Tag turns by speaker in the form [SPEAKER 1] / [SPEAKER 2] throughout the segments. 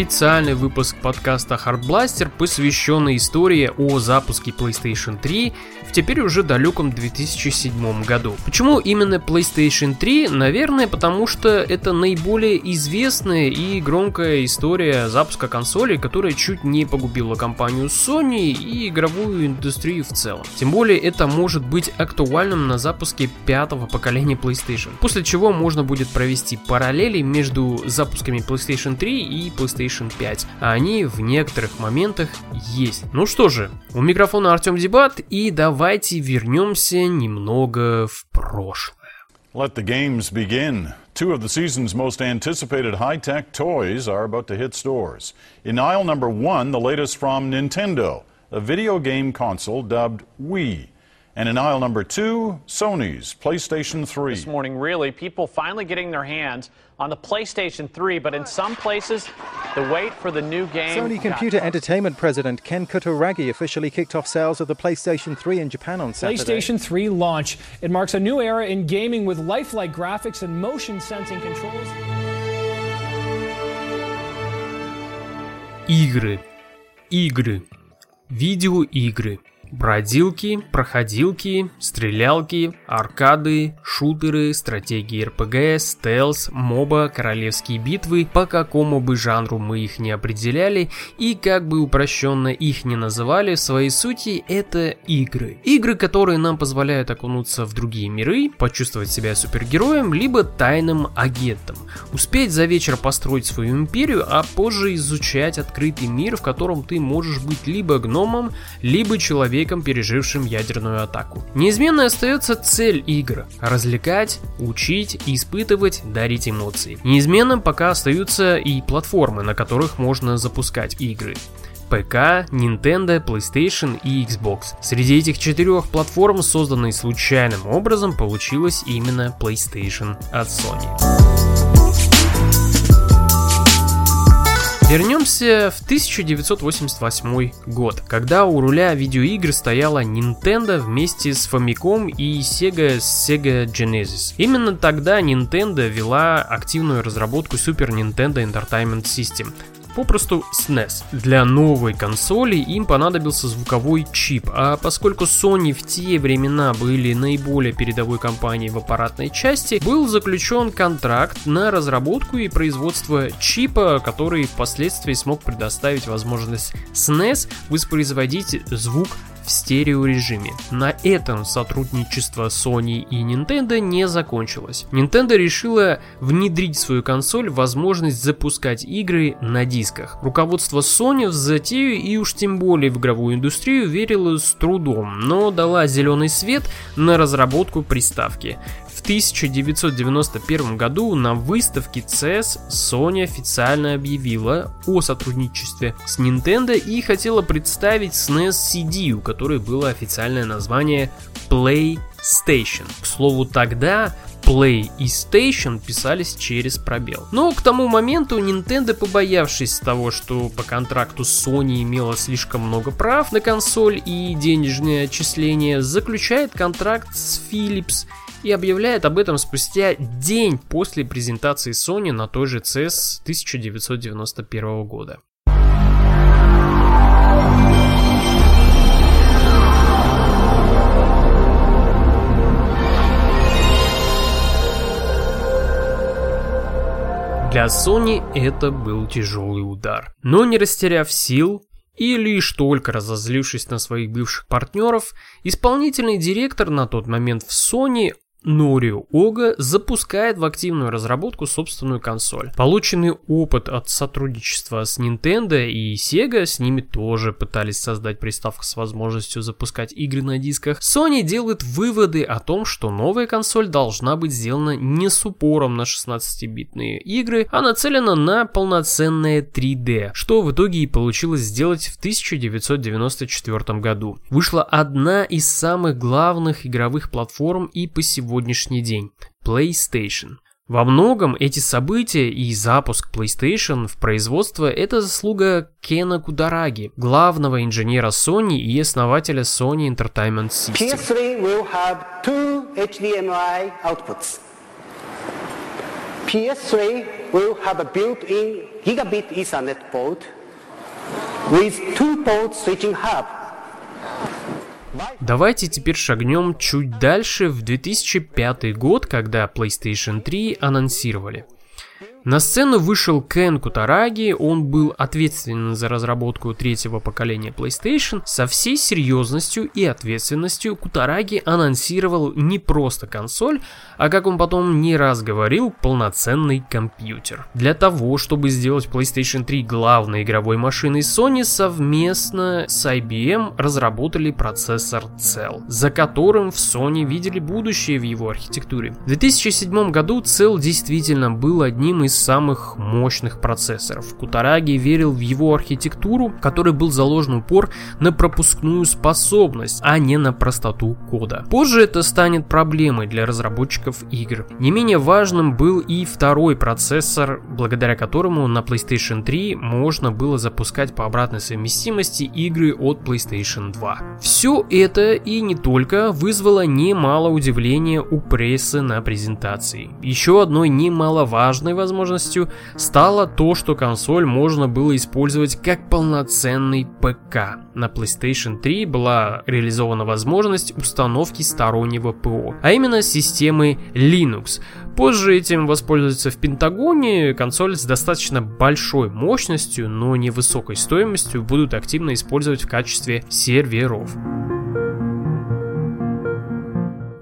[SPEAKER 1] Специальный выпуск подкаста Hard Blaster, посвященный истории о запуске PlayStation 3 в теперь уже далеком 2007 году. Почему именно PlayStation 3? Наверное, потому что это наиболее известная и громкая история запуска консоли, которая чуть не погубила компанию Sony и игровую индустрию в целом. Тем более это может быть актуальным на запуске пятого поколения PlayStation. После чего можно будет провести параллели между запусками PlayStation 3 и PlayStation 5. А они в некоторых моментах есть. Ну что же, у микрофона Артем Дебат и давай давайте вернемся немного в прошлое.
[SPEAKER 2] Let the games begin. Two of the season's most anticipated high tech toys are about to hit stores. In aisle number one, the latest from Nintendo, a video game console dubbed Wii. And in aisle number two, Sony's PlayStation 3.
[SPEAKER 3] This morning, really, people finally getting their hands on the PlayStation 3, but in some places, the wait for the new game.
[SPEAKER 4] Sony Computer Entertainment President Ken Kutaragi officially kicked off sales of the PlayStation 3 in Japan on Saturday.
[SPEAKER 5] PlayStation 3 launch. It marks a new era in gaming with lifelike graphics and motion sensing controls.
[SPEAKER 1] Игры. Игры. Видеоигры. Бродилки, проходилки, стрелялки, аркады, шутеры, стратегии РПГ, стелс, моба, королевские битвы, по какому бы жанру мы их не определяли и как бы упрощенно их не называли, в своей сути это игры. Игры, которые нам позволяют окунуться в другие миры, почувствовать себя супергероем, либо тайным агентом, успеть за вечер построить свою империю, а позже изучать открытый мир, в котором ты можешь быть либо гномом, либо человеком человеком, пережившим ядерную атаку. Неизменной остается цель игр – развлекать, учить, испытывать, дарить эмоции. Неизменным пока остаются и платформы, на которых можно запускать игры. ПК, Nintendo, PlayStation и Xbox. Среди этих четырех платформ, созданной случайным образом, получилась именно PlayStation от Sony. Вернемся в 1988 год, когда у руля видеоигр стояла Nintendo вместе с Famicom и Sega Sega Genesis. Именно тогда Nintendo вела активную разработку Super Nintendo Entertainment System, попросту SNES. Для новой консоли им понадобился звуковой чип, а поскольку Sony в те времена были наиболее передовой компанией в аппаратной части, был заключен контракт на разработку и производство чипа, который впоследствии смог предоставить возможность SNES воспроизводить звук в стереорежиме. На этом сотрудничество Sony и Nintendo не закончилось. Nintendo решила внедрить в свою консоль возможность запускать игры на дисках. Руководство Sony в затею и уж тем более в игровую индустрию верило с трудом, но дала зеленый свет на разработку приставки. В 1991 году на выставке CES Sony официально объявила о сотрудничестве с Nintendo и хотела представить SNES CD, у которой было официальное название PlayStation. К слову, тогда Play и Station писались через пробел. Но к тому моменту Nintendo, побоявшись того, что по контракту Sony имела слишком много прав на консоль и денежные отчисления, заключает контракт с Philips и объявляет об этом спустя день после презентации Sony на той же CES 1991 года. Для Sony это был тяжелый удар. Но не растеряв сил, и лишь только разозлившись на своих бывших партнеров, исполнительный директор на тот момент в Sony Норио Ога запускает в активную разработку собственную консоль. Полученный опыт от сотрудничества с Nintendo и Sega, с ними тоже пытались создать приставку с возможностью запускать игры на дисках, Sony делает выводы о том, что новая консоль должна быть сделана не с упором на 16-битные игры, а нацелена на полноценное 3D, что в итоге и получилось сделать в 1994 году. Вышла одна из самых главных игровых платформ и по сегодня сегодняшний день – PlayStation. Во многом эти события и запуск PlayStation в производство – это заслуга Кена Кудараги, главного инженера Sony и основателя Sony Entertainment System. PS3 will have two HDMI outputs.
[SPEAKER 6] PS3 will have a built-in gigabit Ethernet port with two port switching hub.
[SPEAKER 1] Давайте теперь шагнем чуть дальше в 2005 год, когда PlayStation 3 анонсировали. На сцену вышел Кен Кутараги, он был ответственен за разработку третьего поколения PlayStation. Со всей серьезностью и ответственностью Кутараги анонсировал не просто консоль, а как он потом не раз говорил, полноценный компьютер. Для того, чтобы сделать PlayStation 3 главной игровой машиной Sony, совместно с IBM разработали процессор Cell, за которым в Sony видели будущее в его архитектуре. В 2007 году Cell действительно был одним из из самых мощных процессоров. Кутараги верил в его архитектуру, который был заложен упор на пропускную способность, а не на простоту кода. Позже это станет проблемой для разработчиков игр. Не менее важным был и второй процессор, благодаря которому на PlayStation 3 можно было запускать по обратной совместимости игры от PlayStation 2. Все это и не только вызвало немало удивления у прессы на презентации. Еще одной немаловажной возможностью возможностью стало то, что консоль можно было использовать как полноценный ПК. На PlayStation 3 была реализована возможность установки стороннего ПО, а именно системы Linux. Позже этим воспользуются в Пентагоне, консоль с достаточно большой мощностью, но невысокой стоимостью будут активно использовать в качестве серверов.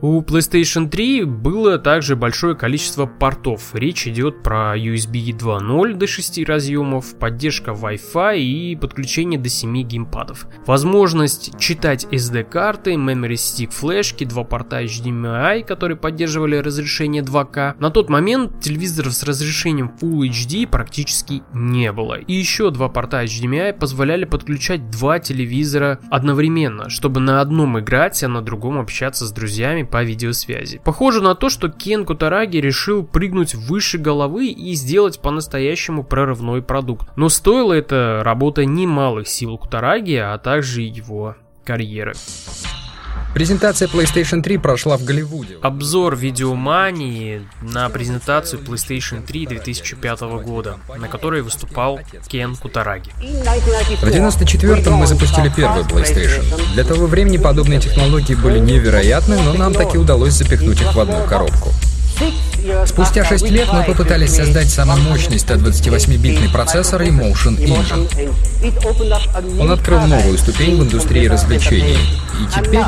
[SPEAKER 1] У PlayStation 3 было также большое количество портов. Речь идет про USB 2.0 до 6 разъемов, поддержка Wi-Fi и подключение до 7 геймпадов. Возможность читать SD-карты, Memory Stick флешки, два порта HDMI, которые поддерживали разрешение 2К. На тот момент телевизоров с разрешением Full HD практически не было. И еще два порта HDMI позволяли подключать два телевизора одновременно, чтобы на одном играть, а на другом общаться с друзьями по видеосвязи. Похоже на то, что Кен Кутараги решил прыгнуть выше головы и сделать по-настоящему прорывной продукт. Но стоило это работа немалых сил Кутараги, а также его карьеры.
[SPEAKER 7] Презентация PlayStation 3 прошла в Голливуде.
[SPEAKER 1] Обзор видеомании на презентацию PlayStation 3 2005 года, на которой выступал Кен Кутараги.
[SPEAKER 7] В 94-м мы запустили первый PlayStation. Для того времени подобные технологии были невероятны, но нам таки удалось запихнуть их в одну коробку. Спустя 6 лет мы попытались создать самый мощный 128-битный процессор и Motion Engine. Он открыл новую ступень в индустрии развлечений. И теперь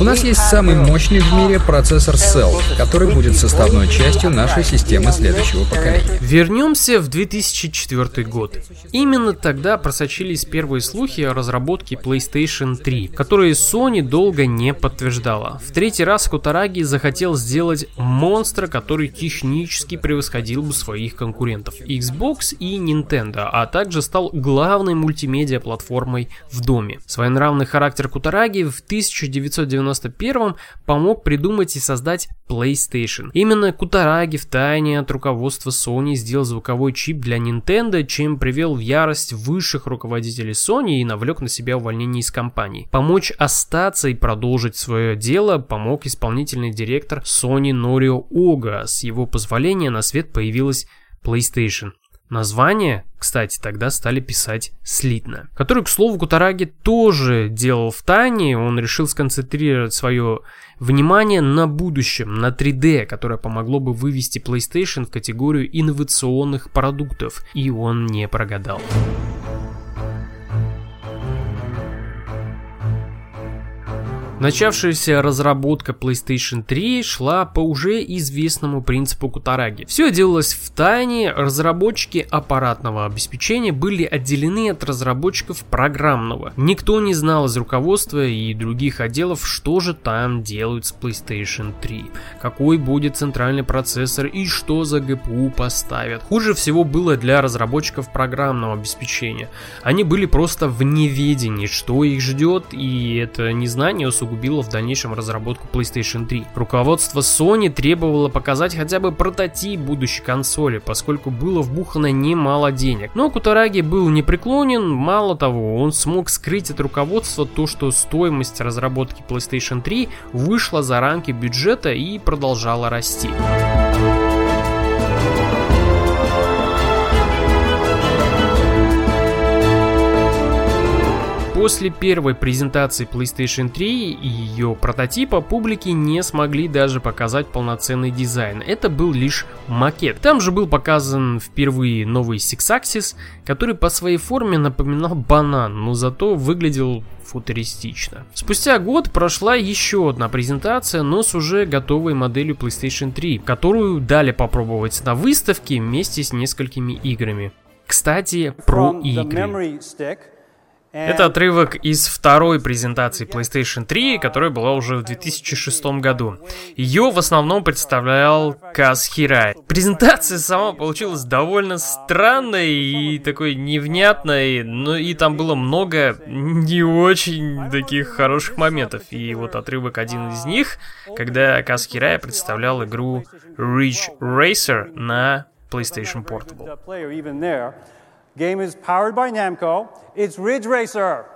[SPEAKER 7] у нас есть самый мощный в мире процессор Cell, который будет составной частью нашей системы следующего поколения.
[SPEAKER 1] Вернемся в 2004 год. Именно тогда просочились первые слухи о разработке PlayStation 3, которые Sony долго не подтверждала. В третий раз Кутараги захотел сделать монстра, который технически превосходил бы своих конкурентов Xbox и Nintendo, а также стал главной мультимедиа-платформой в доме. Своенравный характер Кутараги в 1990 1991 помог придумать и создать PlayStation. Именно Кутараги в тайне от руководства Sony сделал звуковой чип для Nintendo, чем привел в ярость высших руководителей Sony и навлек на себя увольнение из компании. Помочь остаться и продолжить свое дело помог исполнительный директор Sony Норио Ога. С его позволения на свет появилась PlayStation. Название, кстати, тогда стали писать слитно. Который, к слову, Кутараги тоже делал в тайне. Он решил сконцентрировать свое внимание на будущем, на 3D, которое помогло бы вывести PlayStation в категорию инновационных продуктов. И он не прогадал. Начавшаяся разработка PlayStation 3 шла по уже известному принципу Кутараги. Все делалось в тайне, разработчики аппаратного обеспечения были отделены от разработчиков программного. Никто не знал из руководства и других отделов, что же там делают с PlayStation 3, какой будет центральный процессор и что за GPU поставят. Хуже всего было для разработчиков программного обеспечения. Они были просто в неведении, что их ждет, и это незнание усугубило усугубило в дальнейшем разработку PlayStation 3. Руководство Sony требовало показать хотя бы прототип будущей консоли, поскольку было вбухано немало денег. Но Кутараги был непреклонен, мало того, он смог скрыть от руководства то, что стоимость разработки PlayStation 3 вышла за рамки бюджета и продолжала расти. После первой презентации PlayStation 3 и ее прототипа публике не смогли даже показать полноценный дизайн. Это был лишь макет. Там же был показан впервые новый Six Axis, который по своей форме напоминал банан, но зато выглядел футуристично. Спустя год прошла еще одна презентация, но с уже готовой моделью PlayStation 3, которую дали попробовать на выставке вместе с несколькими играми. Кстати, про игры. Это отрывок из второй презентации PlayStation 3, которая была уже в 2006 году. Ее в основном представлял Каз Хирай. Презентация сама получилась довольно странной и такой невнятной, но и там было много не очень таких хороших моментов. И вот отрывок один из них, когда Каз Хирай представлял игру Ridge Racer на PlayStation Portable.
[SPEAKER 8] Game is powered by Namco. It's Ridge Racer.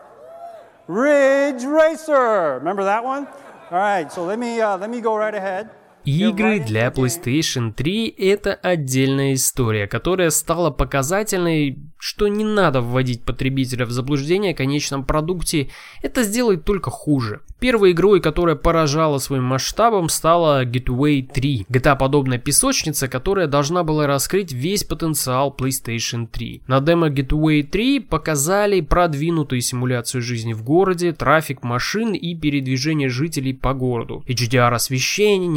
[SPEAKER 8] Ridge Racer. Remember that one? All right, so let me uh, let me go right ahead.
[SPEAKER 1] Игры для PlayStation 3 это отдельная история, которая стала показательной, что не надо вводить потребителя в заблуждение о конечном продукте, это сделает только хуже. Первой игрой, которая поражала своим масштабом, стала Gateway 3. GTA-подобная песочница, которая должна была раскрыть весь потенциал PlayStation 3. На демо Gateway 3 показали продвинутую симуляцию жизни в городе, трафик машин и передвижение жителей по городу. HDR освещение,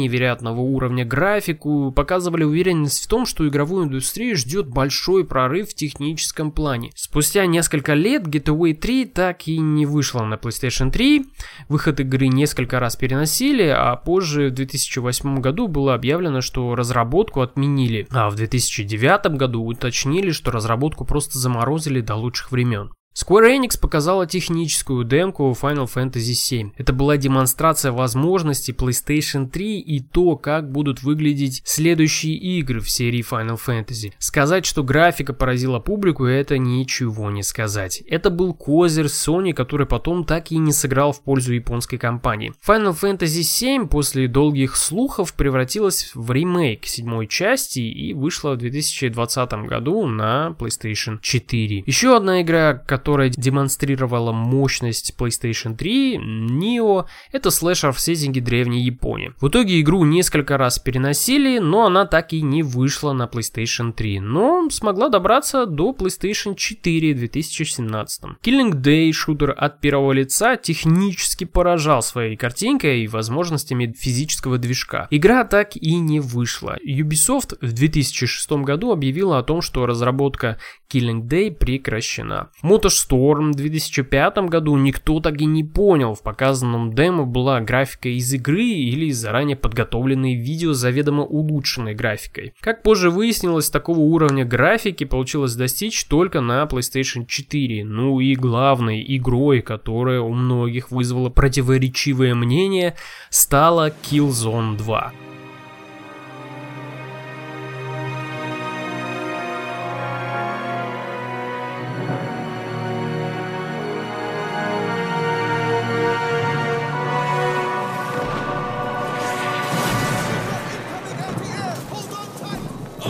[SPEAKER 1] невероятного уровня графику показывали уверенность в том, что игровую индустрию ждет большой прорыв в техническом плане. Спустя несколько лет Gateway 3 так и не вышла на PlayStation 3. Выход выход игры несколько раз переносили, а позже в 2008 году было объявлено, что разработку отменили, а в 2009 году уточнили, что разработку просто заморозили до лучших времен. Square Enix показала техническую демку Final Fantasy VII. Это была демонстрация возможностей PlayStation 3 и то, как будут выглядеть следующие игры в серии Final Fantasy. Сказать, что графика поразила публику, это ничего не сказать. Это был козырь Sony, который потом так и не сыграл в пользу японской компании. Final Fantasy VII после долгих слухов превратилась в ремейк седьмой части и вышла в 2020 году на PlayStation 4. Еще одна игра, которая которая демонстрировала мощность PlayStation 3, Neo, это слэшер в сеттинге древней Японии. В итоге игру несколько раз переносили, но она так и не вышла на PlayStation 3, но смогла добраться до PlayStation 4 в 2017. Killing Day, шутер от первого лица, технически поражал своей картинкой и возможностями физического движка. Игра так и не вышла. Ubisoft в 2006 году объявила о том, что разработка Killing Day прекращена. Motorstorm в 2005 году никто так и не понял, в показанном демо была графика из игры или заранее подготовленные видео с заведомо улучшенной графикой. Как позже выяснилось, такого уровня графики получилось достичь только на PlayStation 4. Ну и главной игрой, которая у многих вызвала противоречивое мнение, стала Killzone 2.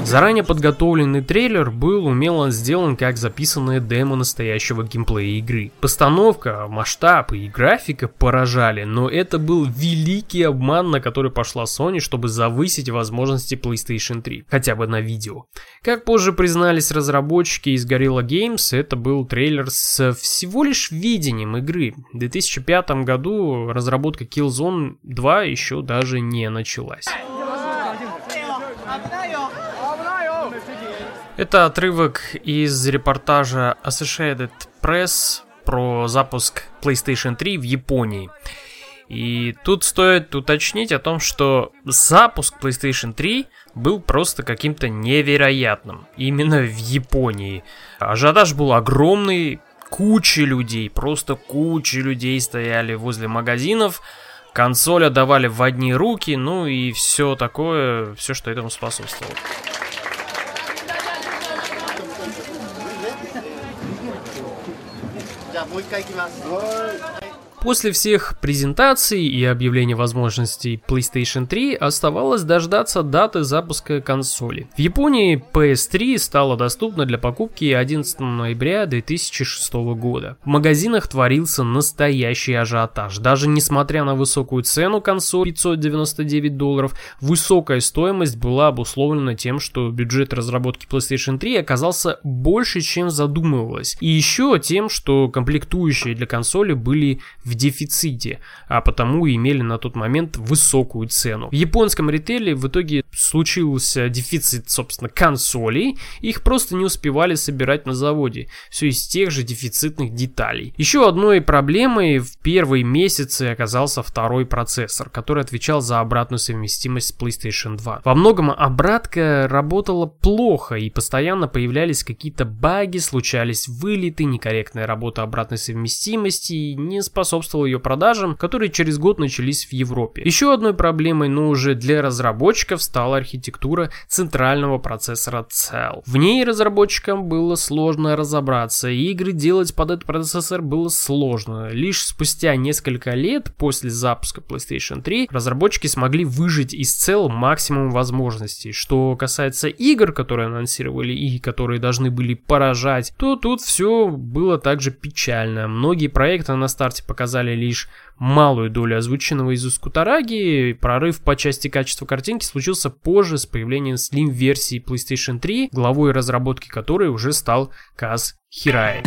[SPEAKER 1] Заранее подготовленный трейлер был умело сделан как записанная демо настоящего геймплея игры. Постановка, масштаб и графика поражали, но это был великий обман, на который пошла Sony, чтобы завысить возможности PlayStation 3, хотя бы на видео. Как позже признались разработчики из Gorilla Games, это был трейлер с всего лишь видением игры. В 2005 году разработка Killzone 2 еще даже не началась. Это отрывок из репортажа Associated Press про запуск PlayStation 3 в Японии. И тут стоит уточнить о том, что запуск PlayStation 3 был просто каким-то невероятным. Именно в Японии. Ажиотаж был огромный, куча людей, просто куча людей стояли возле магазинов, консоль отдавали в одни руки, ну и все такое, все, что этому способствовало. もう一回行きます。После всех презентаций и объявления возможностей PlayStation 3 оставалось дождаться даты запуска консоли. В Японии PS3 стала доступна для покупки 11 ноября 2006 года. В магазинах творился настоящий ажиотаж. Даже несмотря на высокую цену консоли 599 долларов, высокая стоимость была обусловлена тем, что бюджет разработки PlayStation 3 оказался больше, чем задумывалось. И еще тем, что комплектующие для консоли были дефиците, а потому имели на тот момент высокую цену. В японском ритейле в итоге случился дефицит, собственно, консолей, их просто не успевали собирать на заводе, все из тех же дефицитных деталей. Еще одной проблемой в первые месяцы оказался второй процессор, который отвечал за обратную совместимость с PlayStation 2. Во многом обратка работала плохо и постоянно появлялись какие-то баги, случались вылеты, некорректная работа обратной совместимости и не способствовала ее продажам, которые через год начались в Европе. Еще одной проблемой, но уже для разработчиков, стала архитектура центрального процессора Cell. В ней разработчикам было сложно разобраться, и игры делать под этот процессор было сложно. Лишь спустя несколько лет после запуска PlayStation 3 разработчики смогли выжить из Cell максимум возможностей. Что касается игр, которые анонсировали и которые должны были поражать, то тут все было также печально. Многие проекты на старте показали лишь малую долю озвученного из Ускутараги. Прорыв по части качества картинки случился позже с появлением Slim-версии PlayStation 3, главой разработки которой уже стал Каз Хирай.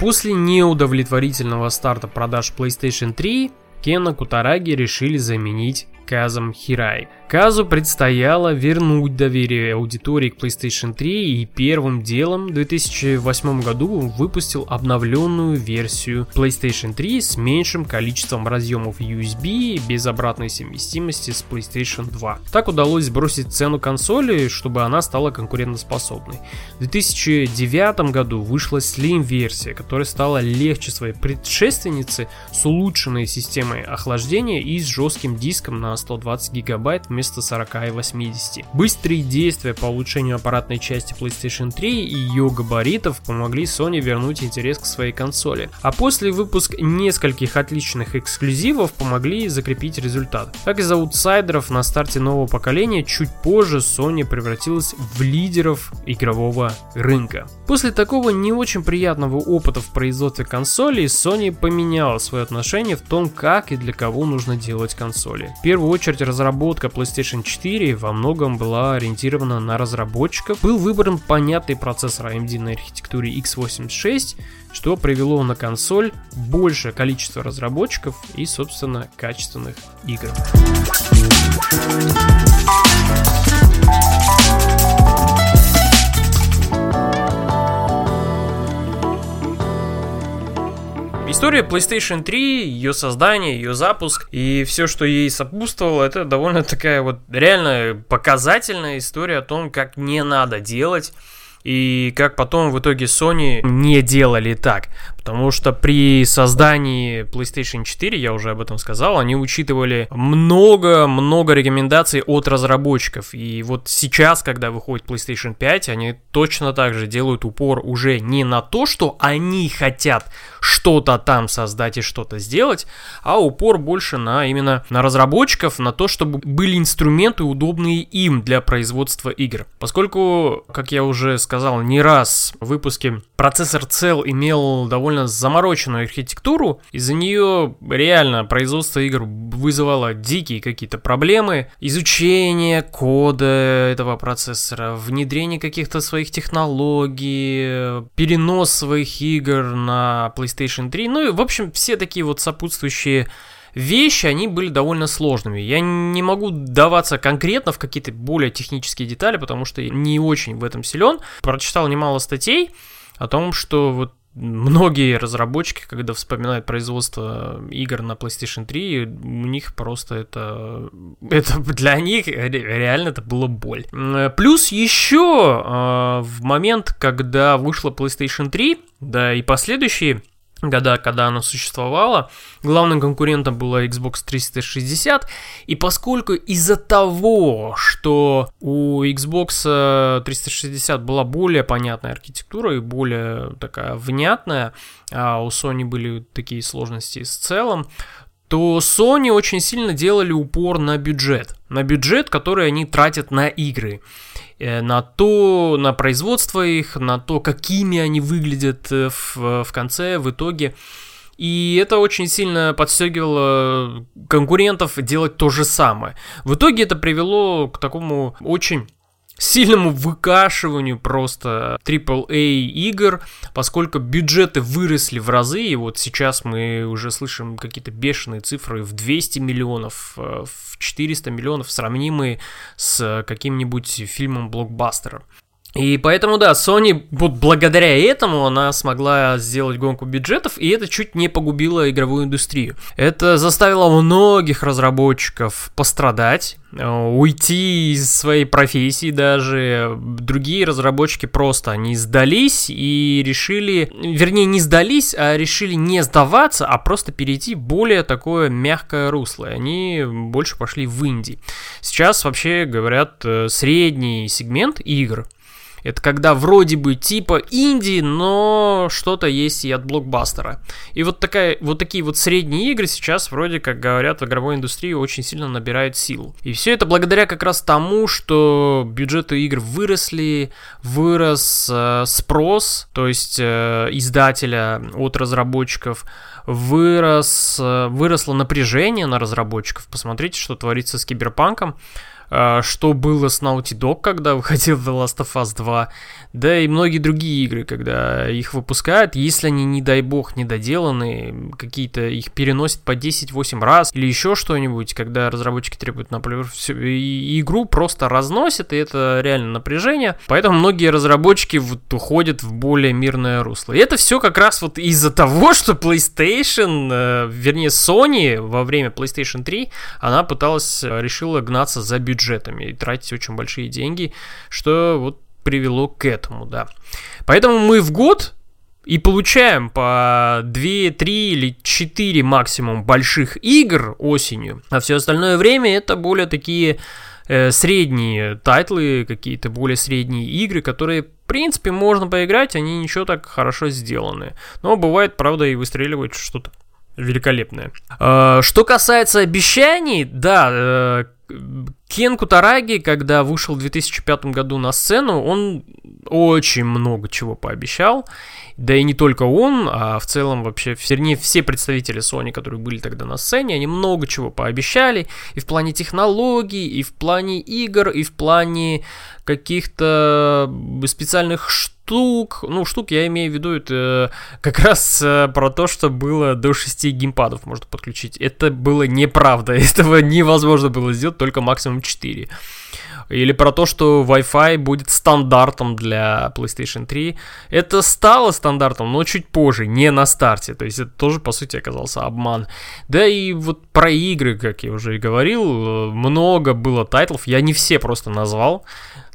[SPEAKER 1] После неудовлетворительного старта продаж PlayStation 3, Кена Кутараги решили заменить Казом Хирай. Казу предстояло вернуть доверие аудитории к PlayStation 3 и первым делом в 2008 году выпустил обновленную версию PlayStation 3 с меньшим количеством разъемов USB без обратной совместимости с PlayStation 2. Так удалось сбросить цену консоли, чтобы она стала конкурентоспособной. В 2009 году вышла Slim-версия, которая стала легче своей предшественницы с улучшенной системой охлаждения и с жестким диском на 120 гигабайт вместо 40 и 80. Быстрые действия по улучшению аппаратной части PlayStation 3 и ее габаритов помогли Sony вернуть интерес к своей консоли. А после выпуска нескольких отличных эксклюзивов помогли закрепить результат. Как из аутсайдеров на старте нового поколения, чуть позже Sony превратилась в лидеров игрового рынка. После такого не очень приятного опыта в производстве консолей, Sony поменяла свое отношение в том, как и для кого нужно делать консоли. В первую очередь разработка PlayStation 4 во многом была ориентирована на разработчиков. Был выбран понятный процессор AMD на архитектуре x86, что привело на консоль большее количество разработчиков и, собственно, качественных игр. История PlayStation 3, ее создание, ее запуск и все, что ей сопутствовало, это довольно такая вот реально показательная история о том, как не надо делать и как потом в итоге Sony не делали так. Потому что при создании PlayStation 4, я уже об этом сказал, они учитывали много-много рекомендаций от разработчиков. И вот сейчас, когда выходит PlayStation 5, они точно так же делают упор уже не на то, что они хотят что-то там создать и что-то сделать, а упор больше на именно на разработчиков, на то, чтобы были инструменты, удобные им для производства игр. Поскольку, как я уже сказал не раз в выпуске, процессор Cell имел довольно замороченную архитектуру, из-за нее реально производство игр вызывало дикие какие-то проблемы, изучение кода этого процессора, внедрение каких-то своих технологий, перенос своих игр на PlayStation 3, ну и в общем все такие вот сопутствующие вещи, они были довольно сложными. Я не могу даваться конкретно в какие-то более технические детали, потому что не очень в этом силен. Прочитал немало статей о том, что вот многие разработчики, когда вспоминают производство игр на PlayStation 3, у них просто это, это для них реально это было боль. Плюс еще а, в момент, когда вышла PlayStation 3, да и последующие года, когда она существовала. Главным конкурентом была Xbox 360. И поскольку из-за того, что у Xbox 360 была более понятная архитектура и более такая внятная, а у Sony были такие сложности с целым, то Sony очень сильно делали упор на бюджет. На бюджет, который они тратят на игры. Э, на то, на производство их, на то, какими они выглядят э, в, в конце, в итоге. И это очень сильно подстегивало конкурентов делать то же самое. В итоге это привело к такому очень сильному выкашиванию просто AAA игр, поскольку бюджеты выросли в разы, и вот сейчас мы уже слышим какие-то бешеные цифры в 200 миллионов, э, в 400 миллионов, сравнимые с каким-нибудь фильмом-блокбастером. И поэтому, да, Sony, вот благодаря этому она смогла сделать гонку бюджетов, и это чуть не погубило игровую индустрию. Это заставило многих разработчиков пострадать, э, уйти из своей профессии даже. Другие разработчики просто не сдались и решили, вернее, не сдались, а решили не сдаваться, а просто перейти в более такое мягкое русло. И они больше пошли в инди. Сейчас вообще говорят э, средний сегмент игр – это когда вроде бы типа инди, но что-то есть и от блокбастера. И вот, такая, вот такие вот средние игры сейчас вроде как говорят в игровой индустрии очень сильно набирают силу. И все это благодаря как раз тому, что бюджеты игр выросли, вырос э, спрос, то есть э, издателя от разработчиков, вырос, э, выросло напряжение на разработчиков. Посмотрите, что творится с киберпанком. А, что было с Naughty Dog, когда выходил The Last of Us 2, да и многие другие игры, когда их выпускают, если они, не дай бог, недоделаны, какие-то их переносят по 10-8 раз, или еще что-нибудь, когда разработчики требуют, например, всю, игру просто разносят, и это реально напряжение, поэтому многие разработчики вот уходят в более мирное русло. И это все как раз вот из-за того, что PlayStation, э, вернее Sony во время PlayStation 3, она пыталась, э, решила гнаться за бюджет бюджетами и тратить очень большие деньги, что вот привело к этому, да. Поэтому мы в год и получаем по 2, 3 или 4 максимум больших игр осенью, а все остальное время это более такие э, средние тайтлы, какие-то более средние игры, которые, в принципе, можно поиграть, они ничего так хорошо сделаны. Но бывает, правда, и выстреливает что-то великолепное. Э, что касается обещаний, да, э, Кен Кутараги, когда вышел в 2005 году на сцену, он очень много чего пообещал. Да и не только он, а в целом вообще, вернее, все представители Sony, которые были тогда на сцене, они много чего пообещали. И в плане технологий, и в плане игр, и в плане каких-то специальных штук. Ну, штук я имею в виду, это как раз э, про то, что было до 6 геймпадов можно подключить. Это было неправда. Этого невозможно было сделать, только максимум 4. Или про то, что Wi-Fi будет стандартом для PlayStation 3. Это стало стандартом, но чуть позже, не на старте. То есть это тоже, по сути, оказался обман. Да и вот про игры, как я уже и говорил, много было тайтлов. Я не все просто назвал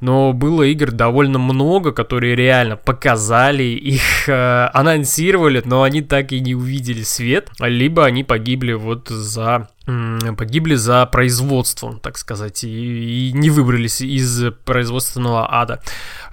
[SPEAKER 1] но было игр довольно много, которые реально показали, их э, анонсировали, но они так и не увидели свет, либо они погибли вот за погибли за производством, так сказать, и, и не выбрались из производственного ада.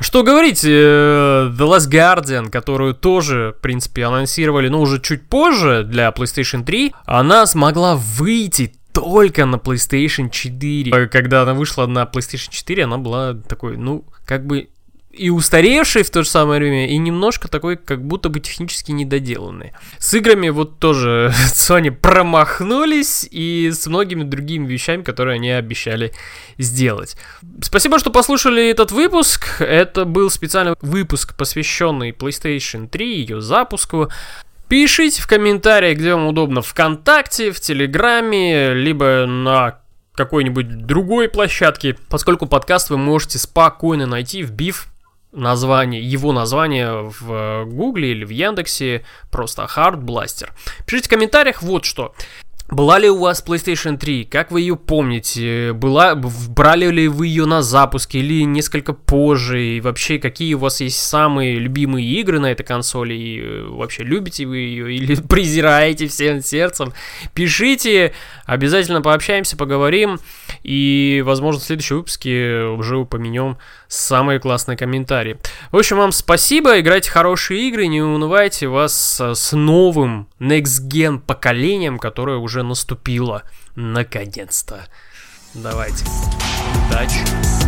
[SPEAKER 1] Что говорить, э, The Last Guardian, которую тоже, в принципе, анонсировали, но уже чуть позже для PlayStation 3, она смогла выйти только на PlayStation 4. Когда она вышла на PlayStation 4, она была такой, ну, как бы и устаревший в то же самое время, и немножко такой, как будто бы технически недоделанный. С играми вот тоже Sony промахнулись, и с многими другими вещами, которые они обещали сделать. Спасибо, что послушали этот выпуск. Это был специальный выпуск, посвященный PlayStation 3, ее запуску. Пишите в комментариях, где вам удобно, ВКонтакте, в Телеграме, либо на какой-нибудь другой площадке, поскольку подкаст вы можете спокойно найти, вбив название, его название в Гугле или в Яндексе, просто Hard Blaster. Пишите в комментариях вот что. Была ли у вас PlayStation 3? Как вы ее помните? Была, брали ли вы ее на запуске или несколько позже? И вообще, какие у вас есть самые любимые игры на этой консоли? И э, вообще, любите вы ее или презираете всем сердцем? Пишите, обязательно пообщаемся, поговорим. И, возможно, в следующем выпуске уже упомянем самые классные комментарии. В общем, вам спасибо, играйте хорошие игры, не унывайте вас с новым Next Gen поколением, которое уже наступило наконец-то. Давайте. Удачи.